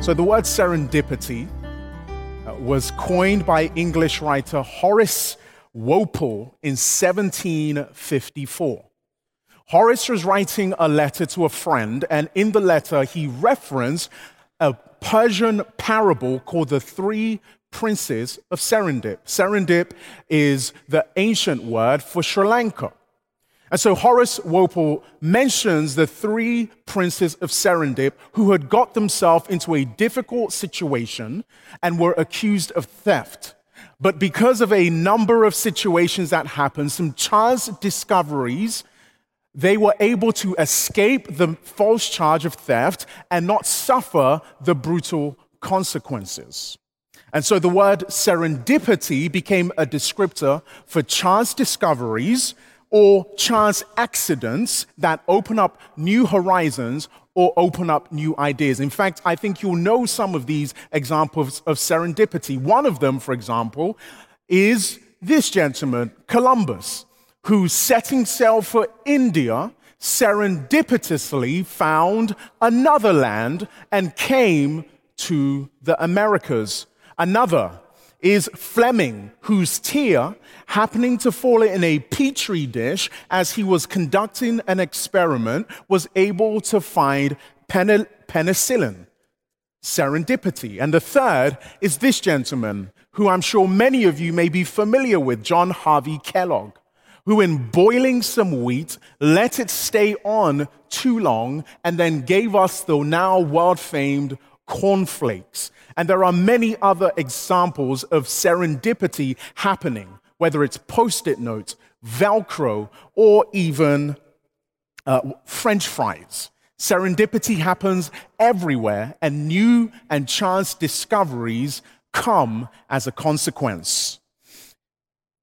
So, the word serendipity uh, was coined by English writer Horace Walpole in 1754. Horace was writing a letter to a friend, and in the letter, he referenced a Persian parable called The Three Princes of Serendip. Serendip is the ancient word for Sri Lanka. And so Horace Walpole mentions the three princes of Serendip who had got themselves into a difficult situation and were accused of theft. But because of a number of situations that happened, some chance discoveries, they were able to escape the false charge of theft and not suffer the brutal consequences. And so the word serendipity became a descriptor for chance discoveries or chance accidents that open up new horizons or open up new ideas. In fact, I think you'll know some of these examples of serendipity. One of them, for example, is this gentleman, Columbus, who setting sail for India serendipitously found another land and came to the Americas. Another is Fleming, whose tear, happening to fall in a petri dish as he was conducting an experiment, was able to find penicillin. Serendipity. And the third is this gentleman, who I'm sure many of you may be familiar with, John Harvey Kellogg, who, in boiling some wheat, let it stay on too long and then gave us the now world famed cornflakes. And there are many other examples of serendipity happening, whether it's post it notes, Velcro, or even uh, French fries. Serendipity happens everywhere, and new and chance discoveries come as a consequence.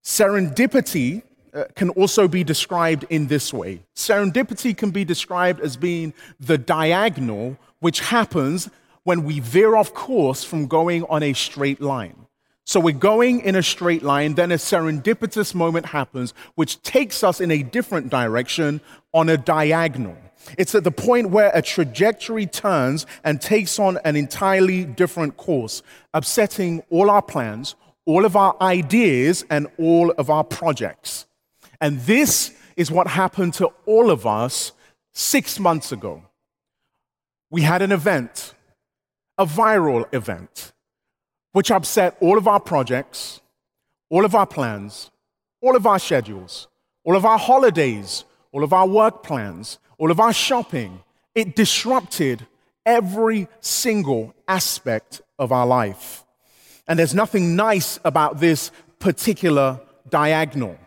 Serendipity uh, can also be described in this way serendipity can be described as being the diagonal which happens when we veer off course from going on a straight line. So we're going in a straight line, then a serendipitous moment happens, which takes us in a different direction on a diagonal. It's at the point where a trajectory turns and takes on an entirely different course, upsetting all our plans, all of our ideas, and all of our projects. And this is what happened to all of us six months ago. We had an event a viral event which upset all of our projects, all of our plans, all of our schedules, all of our holidays, all of our work plans, all of our shopping. It disrupted every single aspect of our life. And there's nothing nice about this particular diagonal.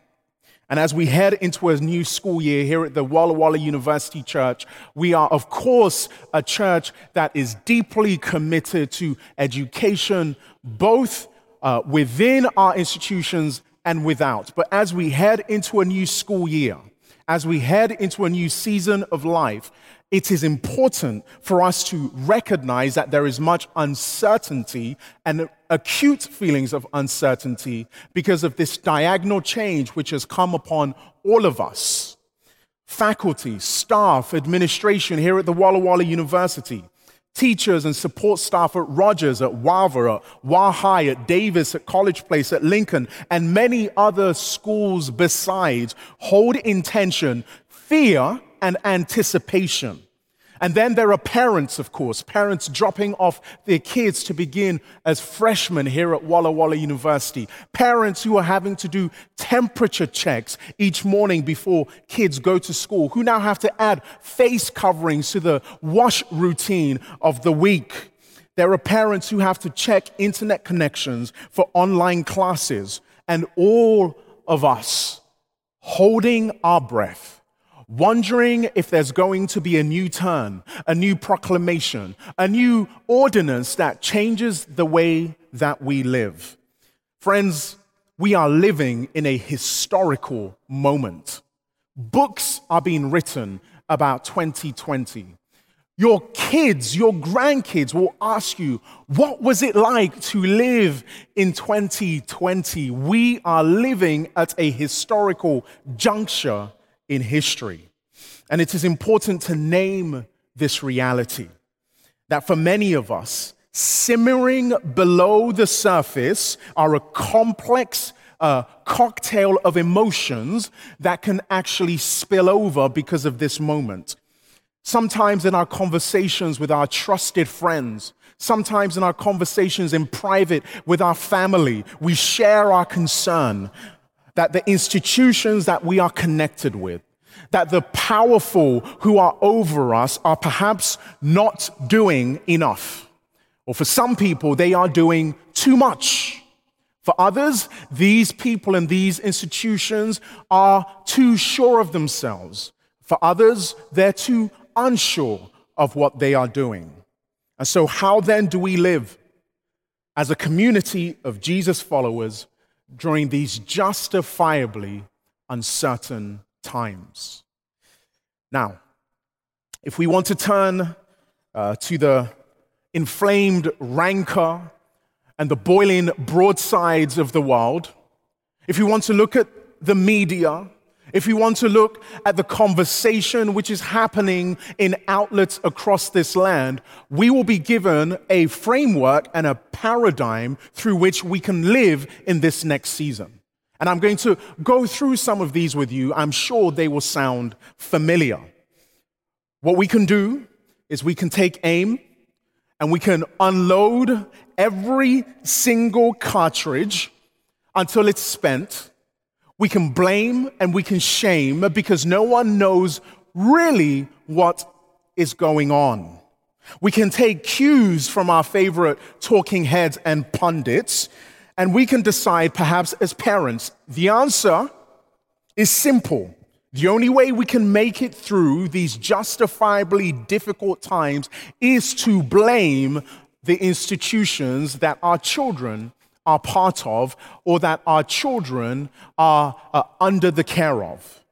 And as we head into a new school year here at the Walla Walla University Church, we are, of course, a church that is deeply committed to education, both uh, within our institutions and without. But as we head into a new school year, as we head into a new season of life, it is important for us to recognize that there is much uncertainty and acute feelings of uncertainty because of this diagonal change which has come upon all of us. Faculty, staff, administration here at the Walla Walla University, teachers and support staff at Rogers, at Wava, at Wa-Hi, at Davis, at College Place, at Lincoln, and many other schools besides hold in tension fear and anticipation. And then there are parents, of course, parents dropping off their kids to begin as freshmen here at Walla Walla University. Parents who are having to do temperature checks each morning before kids go to school, who now have to add face coverings to the wash routine of the week. There are parents who have to check internet connections for online classes, and all of us holding our breath wondering if there's going to be a new turn, a new proclamation, a new ordinance that changes the way that we live. Friends, we are living in a historical moment. Books are being written about 2020. Your kids, your grandkids will ask you, what was it like to live in 2020? We are living at a historical juncture in history. And it is important to name this reality that for many of us, simmering below the surface are a complex uh, cocktail of emotions that can actually spill over because of this moment. Sometimes in our conversations with our trusted friends, sometimes in our conversations in private with our family, we share our concern that the institutions that we are connected with, that the powerful who are over us are perhaps not doing enough. Or for some people, they are doing too much. For others, these people and these institutions are too sure of themselves. For others, they're too unsure of what they are doing. And so, how then do we live as a community of Jesus followers during these justifiably uncertain times? Now, if we want to turn uh, to the inflamed rancor and the boiling broadsides of the world, if we want to look at the media, if we want to look at the conversation which is happening in outlets across this land, we will be given a framework and a paradigm through which we can live in this next season. And I'm going to go through some of these with you. I'm sure they will sound familiar. What we can do is we can take aim and we can unload every single cartridge until it's spent. We can blame and we can shame because no one knows really what is going on. We can take cues from our favorite talking heads and pundits, and we can decide, perhaps as parents, the answer is simple. The only way we can make it through these justifiably difficult times is to blame the institutions that our children are part of or that our children are uh, under the care of.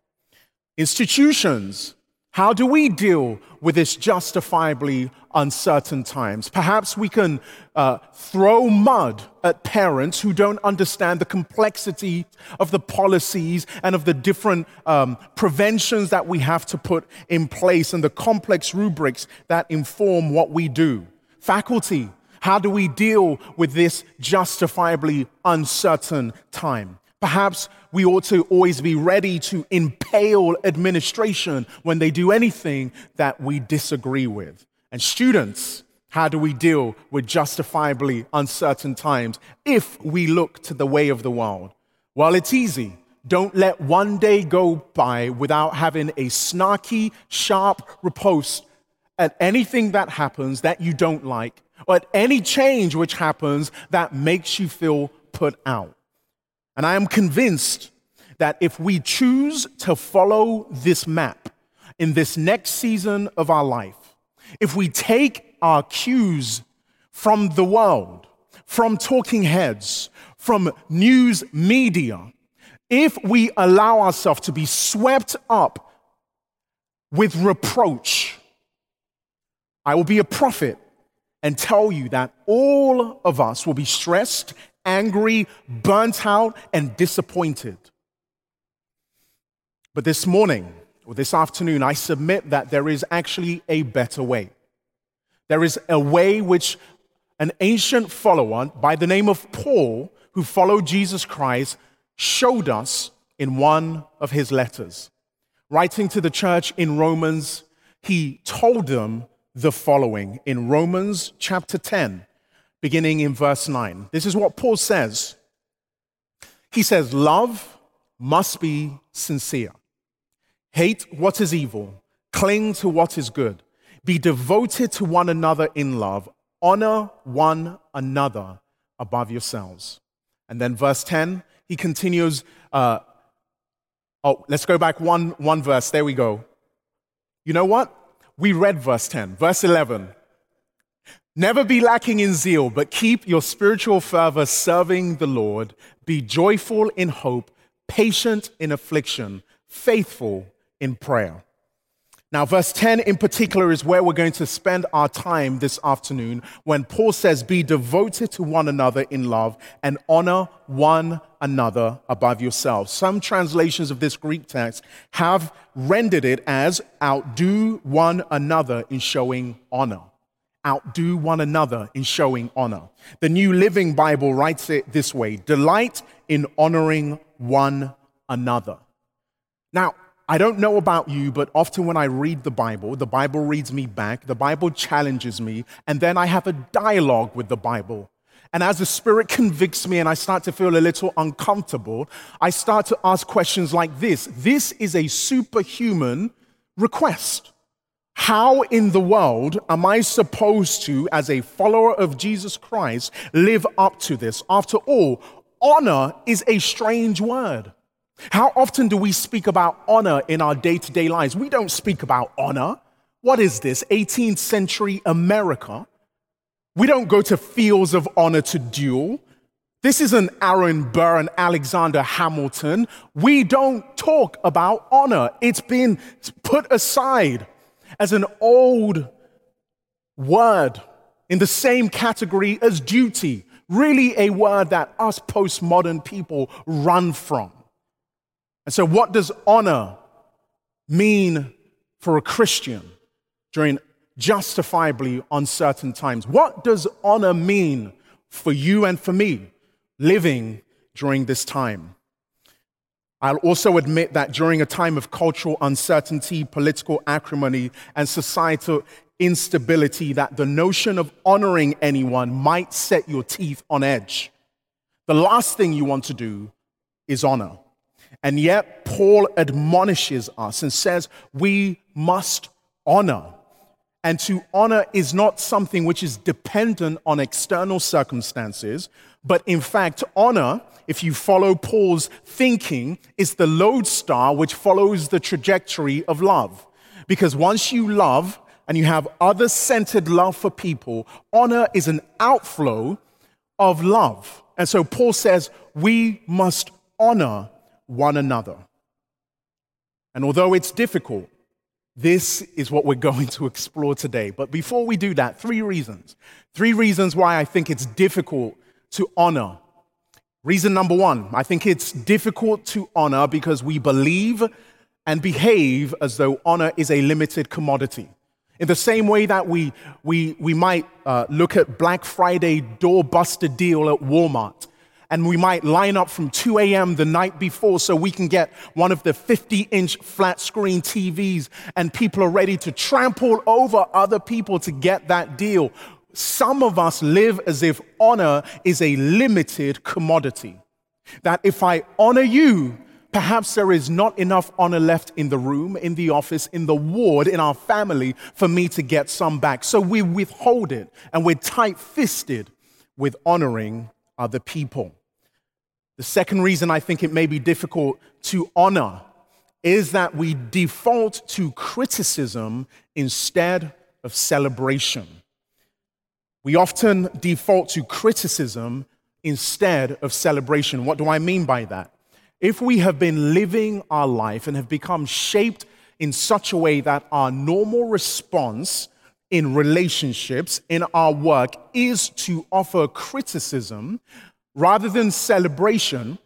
Institutions how do we deal with this justifiably uncertain times? Perhaps we can uh, throw mud at parents who don't understand the complexity of the policies and of the different um, preventions that we have to put in place and the complex rubrics that inform what we do. Faculty, how do we deal with this justifiably uncertain time? Perhaps we ought to always be ready to impale administration when they do anything that we disagree with. And students, how do we deal with justifiably uncertain times if we look to the way of the world? Well, it's easy. Don't let one day go by without having a snarky, sharp riposte at anything that happens that you don't like, at any change which happens that makes you feel put out. And I am convinced that if we choose to follow this map in this next season of our life, if we take our cues from the world, from talking heads, from news media, if we allow ourselves to be swept up with reproach, I will be a prophet and tell you that all of us will be stressed angry, burnt out, and disappointed. But this morning, or this afternoon, I submit that there is actually a better way. There is a way which an ancient follower by the name of Paul, who followed Jesus Christ, showed us in one of his letters. Writing to the church in Romans, he told them the following in Romans chapter 10, beginning in verse 9. This is what Paul says. He says, Love must be sincere. Hate what is evil, cling to what is good, be devoted to one another in love, honor one another above yourselves. And then verse 10, he continues. Uh, oh, let's go back one, one verse. There we go. You know what? We read verse 10. Verse 11. Never be lacking in zeal, but keep your spiritual fervor serving the Lord. Be joyful in hope, patient in affliction, faithful in prayer. Now, verse 10 in particular is where we're going to spend our time this afternoon when Paul says, Be devoted to one another in love and honor one another above yourselves. Some translations of this Greek text have rendered it as outdo one another in showing honor outdo one another in showing honor. The New Living Bible writes it this way delight in honoring one another. Now, I don't know about you, but often when I read the Bible, the Bible reads me back, the Bible challenges me, and then I have a dialogue with the Bible. And as the Spirit convicts me and I start to feel a little uncomfortable, I start to ask questions like this This is a superhuman request. How in the world am I supposed to, as a follower of Jesus Christ, live up to this? After all, honor is a strange word. How often do we speak about honor in our day to day lives? We don't speak about honor. What is this, 18th century America? We don't go to fields of honor to duel. This isn't Aaron Burr and Alexander Hamilton. We don't talk about honor. It's been put aside as an old word in the same category as duty, really a word that us postmodern people run from. And so, what does honor mean for a Christian during justifiably uncertain times. What does honor mean for you and for me living during this time? I'll also admit that during a time of cultural uncertainty, political acrimony, and societal instability, that the notion of honoring anyone might set your teeth on edge. The last thing you want to do is honor. And yet, Paul admonishes us and says we must honor. And to honor is not something which is dependent on external circumstances, but in fact, honor, if you follow Paul's thinking, is the lodestar which follows the trajectory of love. Because once you love and you have other centered love for people, honor is an outflow of love. And so Paul says we must honor one another. And although it's difficult, this is what we're going to explore today. But before we do that, three reasons. Three reasons why I think it's difficult to honor. Reason number one, I think it's difficult to honor because we believe and behave as though honor is a limited commodity. In the same way that we, we, we might uh, look at Black Friday doorbuster deal at Walmart and we might line up from 2 a.m. the night before so we can get one of the 50 inch flat screen TVs, and people are ready to trample over other people to get that deal. Some of us live as if honor is a limited commodity. That if I honor you, perhaps there is not enough honor left in the room, in the office, in the ward, in our family for me to get some back. So we withhold it and we're tight fisted with honoring other people. The second reason I think it may be difficult to honor is that we default to criticism instead of celebration. We often default to criticism instead of celebration. What do I mean by that? If we have been living our life and have become shaped in such a way that our normal response in relationships, in our work, is to offer criticism, rather than celebration,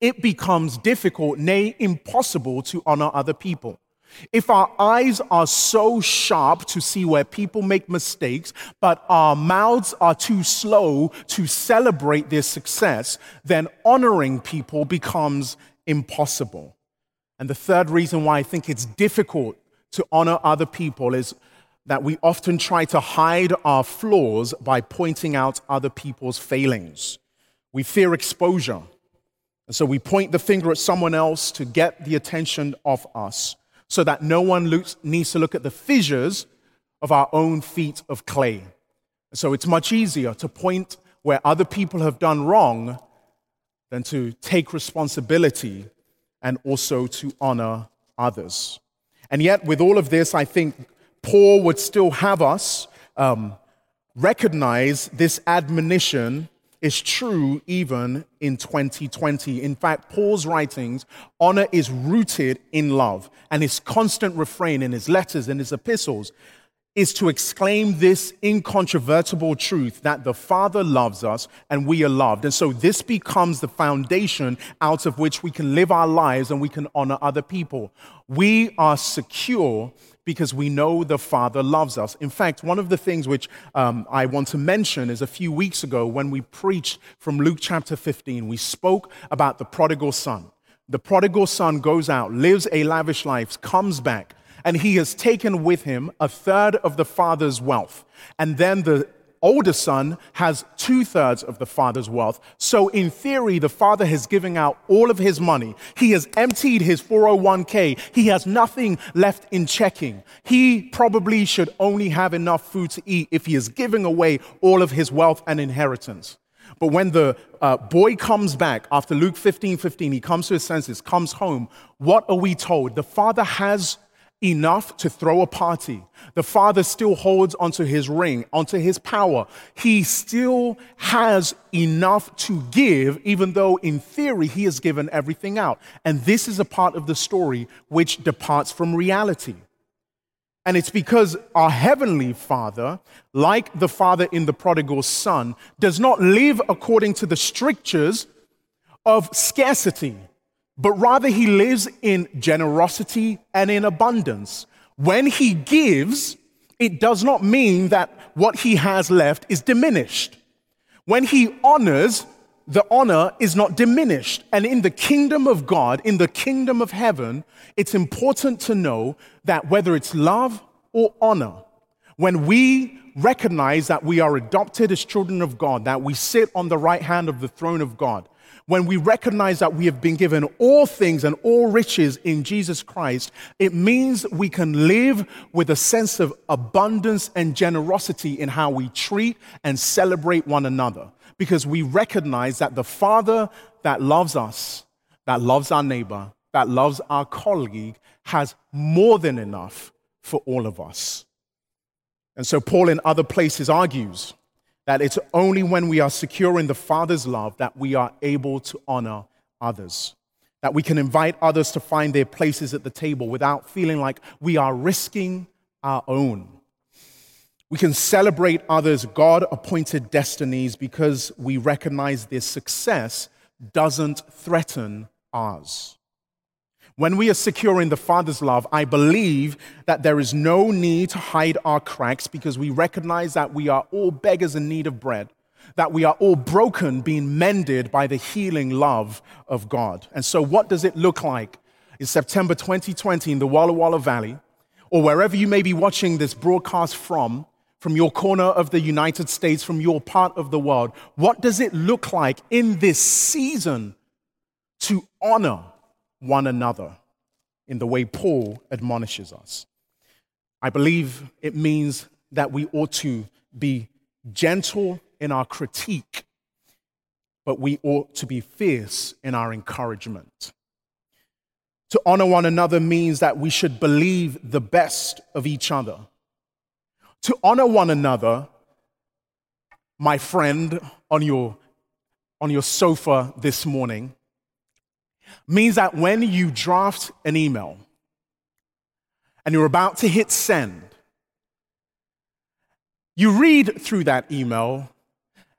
it becomes difficult, nay, impossible to honor other people. If our eyes are so sharp to see where people make mistakes, but our mouths are too slow to celebrate their success, then honoring people becomes impossible. And the third reason why I think it's difficult to honor other people is that we often try to hide our flaws by pointing out other people's failings. We fear exposure. And so we point the finger at someone else to get the attention of us so that no one looks, needs to look at the fissures of our own feet of clay. So it's much easier to point where other people have done wrong than to take responsibility and also to honor others. And yet, with all of this, I think Paul would still have us um, recognize this admonition is true even in 2020. In fact, Paul's writings, honor is rooted in love, and his constant refrain in his letters and his epistles is to exclaim this incontrovertible truth that the Father loves us and we are loved. And so this becomes the foundation out of which we can live our lives and we can honor other people. We are secure because we know the Father loves us. In fact, one of the things which um, I want to mention is a few weeks ago when we preached from Luke chapter 15, we spoke about the prodigal son. The prodigal son goes out, lives a lavish life, comes back, and he has taken with him a third of the father's wealth. And then the older son has two thirds of the father's wealth. So, in theory, the father has given out all of his money. He has emptied his 401k. He has nothing left in checking. He probably should only have enough food to eat if he is giving away all of his wealth and inheritance. But when the uh, boy comes back after Luke 15 15, he comes to his senses, comes home, what are we told? The father has enough to throw a party. The father still holds onto his ring, onto his power. He still has enough to give, even though in theory he has given everything out. And this is a part of the story which departs from reality. And it's because our heavenly father, like the father in the prodigal son, does not live according to the strictures of scarcity but rather he lives in generosity and in abundance. When he gives, it does not mean that what he has left is diminished. When he honors, the honor is not diminished. And in the kingdom of God, in the kingdom of heaven, it's important to know that whether it's love or honor, when we recognize that we are adopted as children of God, that we sit on the right hand of the throne of God, when we recognize that we have been given all things and all riches in Jesus Christ, it means we can live with a sense of abundance and generosity in how we treat and celebrate one another. Because we recognize that the Father that loves us, that loves our neighbor, that loves our colleague, has more than enough for all of us. And so, Paul in other places argues that it's only when we are secure in the Father's love that we are able to honor others. That we can invite others to find their places at the table without feeling like we are risking our own. We can celebrate others' God appointed destinies because we recognize their success doesn't threaten ours. When we are secure in the Father's love, I believe that there is no need to hide our cracks because we recognize that we are all beggars in need of bread, that we are all broken, being mended by the healing love of God. And so, what does it look like in September 2020 in the Walla Walla Valley, or wherever you may be watching this broadcast from? From your corner of the United States, from your part of the world, what does it look like in this season to honor one another in the way Paul admonishes us. I believe it means that we ought to be gentle in our critique, but we ought to be fierce in our encouragement. To honor one another means that we should believe the best of each other. To honor one another, my friend on your, on your sofa this morning, means that when you draft an email and you're about to hit send, you read through that email,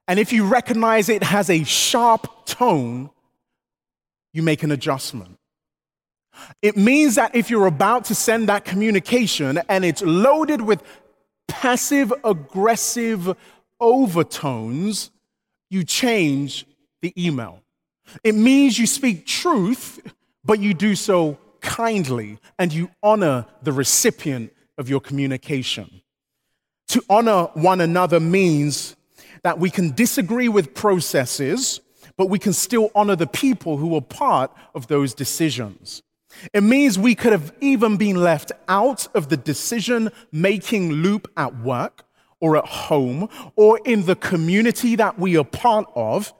and if you recognize it has a sharp tone, you make an adjustment. It means that if you're about to send that communication and it's loaded with passive aggressive overtones, you change the email. It means you speak truth, but you do so kindly and you honor the recipient of your communication. To honor one another means that we can disagree with processes, but we can still honor the people who are part of those decisions. It means we could have even been left out of the decision making loop at work or at home or in the community that we are part of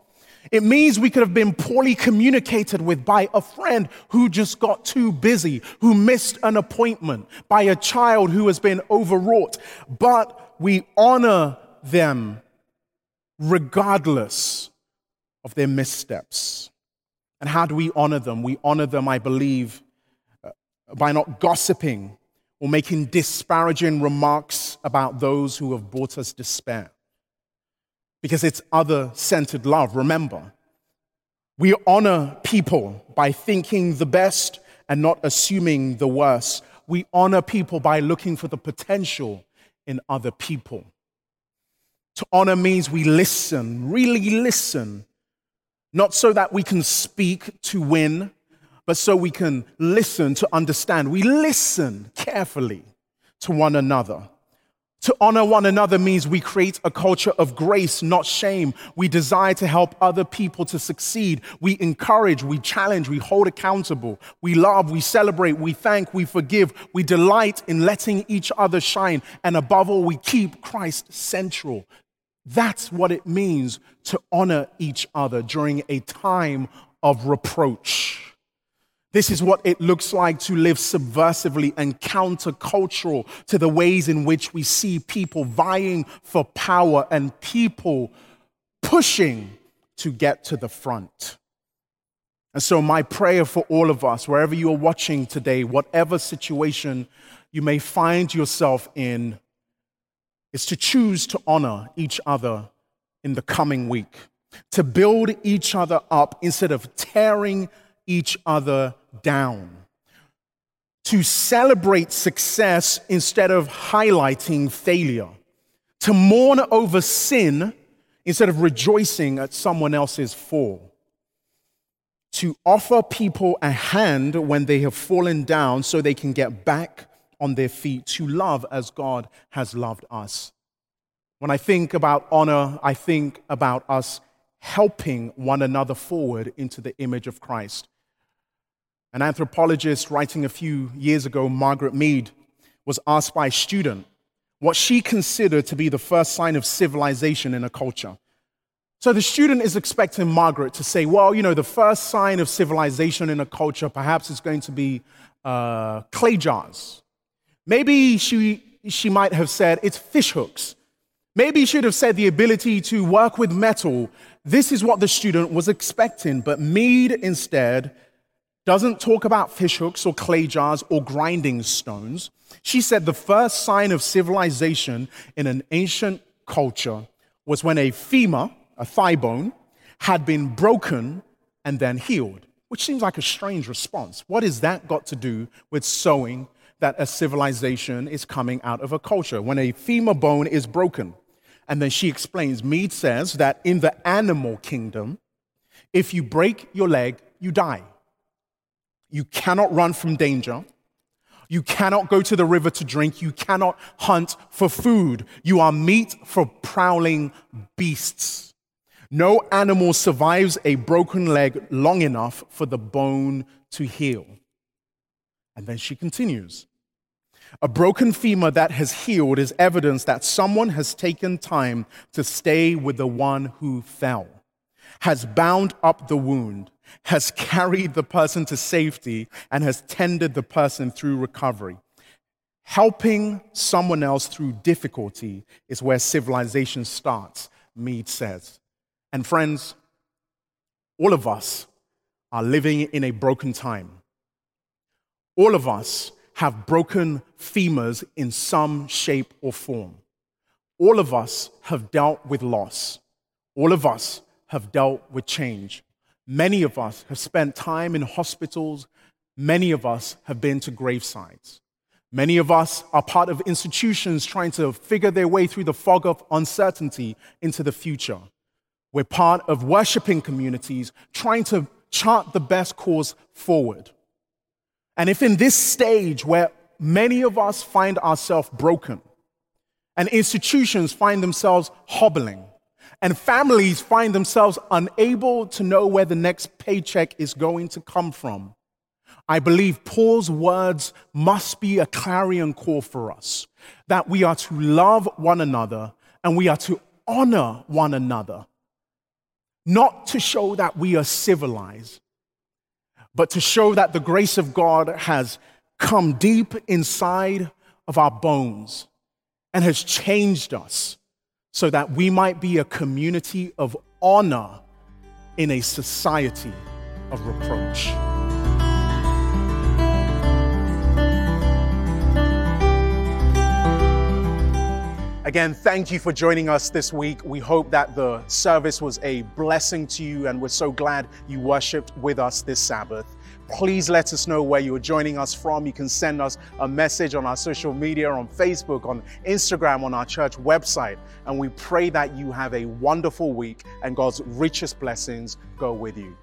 it means we could have been poorly communicated with by a friend who just got too busy, who missed an appointment, by a child who has been overwrought. But we honor them regardless of their missteps. And how do we honor them? We honor them, I believe, uh, by not gossiping or making disparaging remarks about those who have brought us despair because it's other centered love. Remember, we honor people by thinking the best and not assuming the worst we honor people by looking for the potential in other people. To honor means we listen, really listen, not so that we can speak to win, but so we can listen to understand. We listen carefully to one another. To honor one another means we create a culture of grace, not shame. We desire to help other people to succeed. We encourage, we challenge, we hold accountable. We love, we celebrate, we thank, we forgive. We delight in letting each other shine. And above all, we keep Christ central. That's what it means to honor each other during a time of reproach. This is what it looks like to live subversively and countercultural to the ways in which we see people vying for power and people pushing to get to the front. And so, my prayer for all of us, wherever you are watching today, whatever situation you may find yourself in, is to choose to honor each other in the coming week, to build each other up instead of tearing each other down, to celebrate success instead of highlighting failure, to mourn over sin instead of rejoicing at someone else's fall, to offer people a hand when they have fallen down so they can get back on their feet, to love as God has loved us. When I think about honor, I think about us helping one another forward into the image of Christ. An anthropologist writing a few years ago, Margaret Mead, was asked by a student what she considered to be the first sign of civilization in a culture. So the student is expecting Margaret to say, well, you know, the first sign of civilization in a culture perhaps is going to be uh, clay jars. Maybe she, she might have said it's fish hooks. Maybe she should have said the ability to work with metal. This is what the student was expecting, but Mead instead doesn't talk about fishhooks or clay jars or grinding stones. She said the first sign of civilization in an ancient culture was when a femur, a thigh bone, had been broken and then healed, which seems like a strange response. What has that got to do with showing that a civilization is coming out of a culture? When a femur bone is broken, and then she explains, Mead says that in the animal kingdom, if you break your leg, you die. You cannot run from danger. You cannot go to the river to drink. You cannot hunt for food. You are meat for prowling beasts. No animal survives a broken leg long enough for the bone to heal. And then she continues. A broken femur that has healed is evidence that someone has taken time to stay with the one who fell, has bound up the wound, has carried the person to safety and has tended the person through recovery. Helping someone else through difficulty is where civilization starts, Mead says. And friends, all of us are living in a broken time. All of us have broken femurs in some shape or form. All of us have dealt with loss. All of us have dealt with change. Many of us have spent time in hospitals. Many of us have been to gravesides. Many of us are part of institutions trying to figure their way through the fog of uncertainty into the future. We're part of worshiping communities trying to chart the best course forward. And if in this stage where many of us find ourselves broken and institutions find themselves hobbling, and families find themselves unable to know where the next paycheck is going to come from. I believe Paul's words must be a clarion call for us that we are to love one another and we are to honor one another, not to show that we are civilized, but to show that the grace of God has come deep inside of our bones and has changed us so that we might be a community of honor in a society of reproach. Again, thank you for joining us this week. We hope that the service was a blessing to you, and we're so glad you worshiped with us this Sabbath. Please let us know where you're joining us from. You can send us a message on our social media, on Facebook, on Instagram, on our church website. And we pray that you have a wonderful week and God's richest blessings go with you.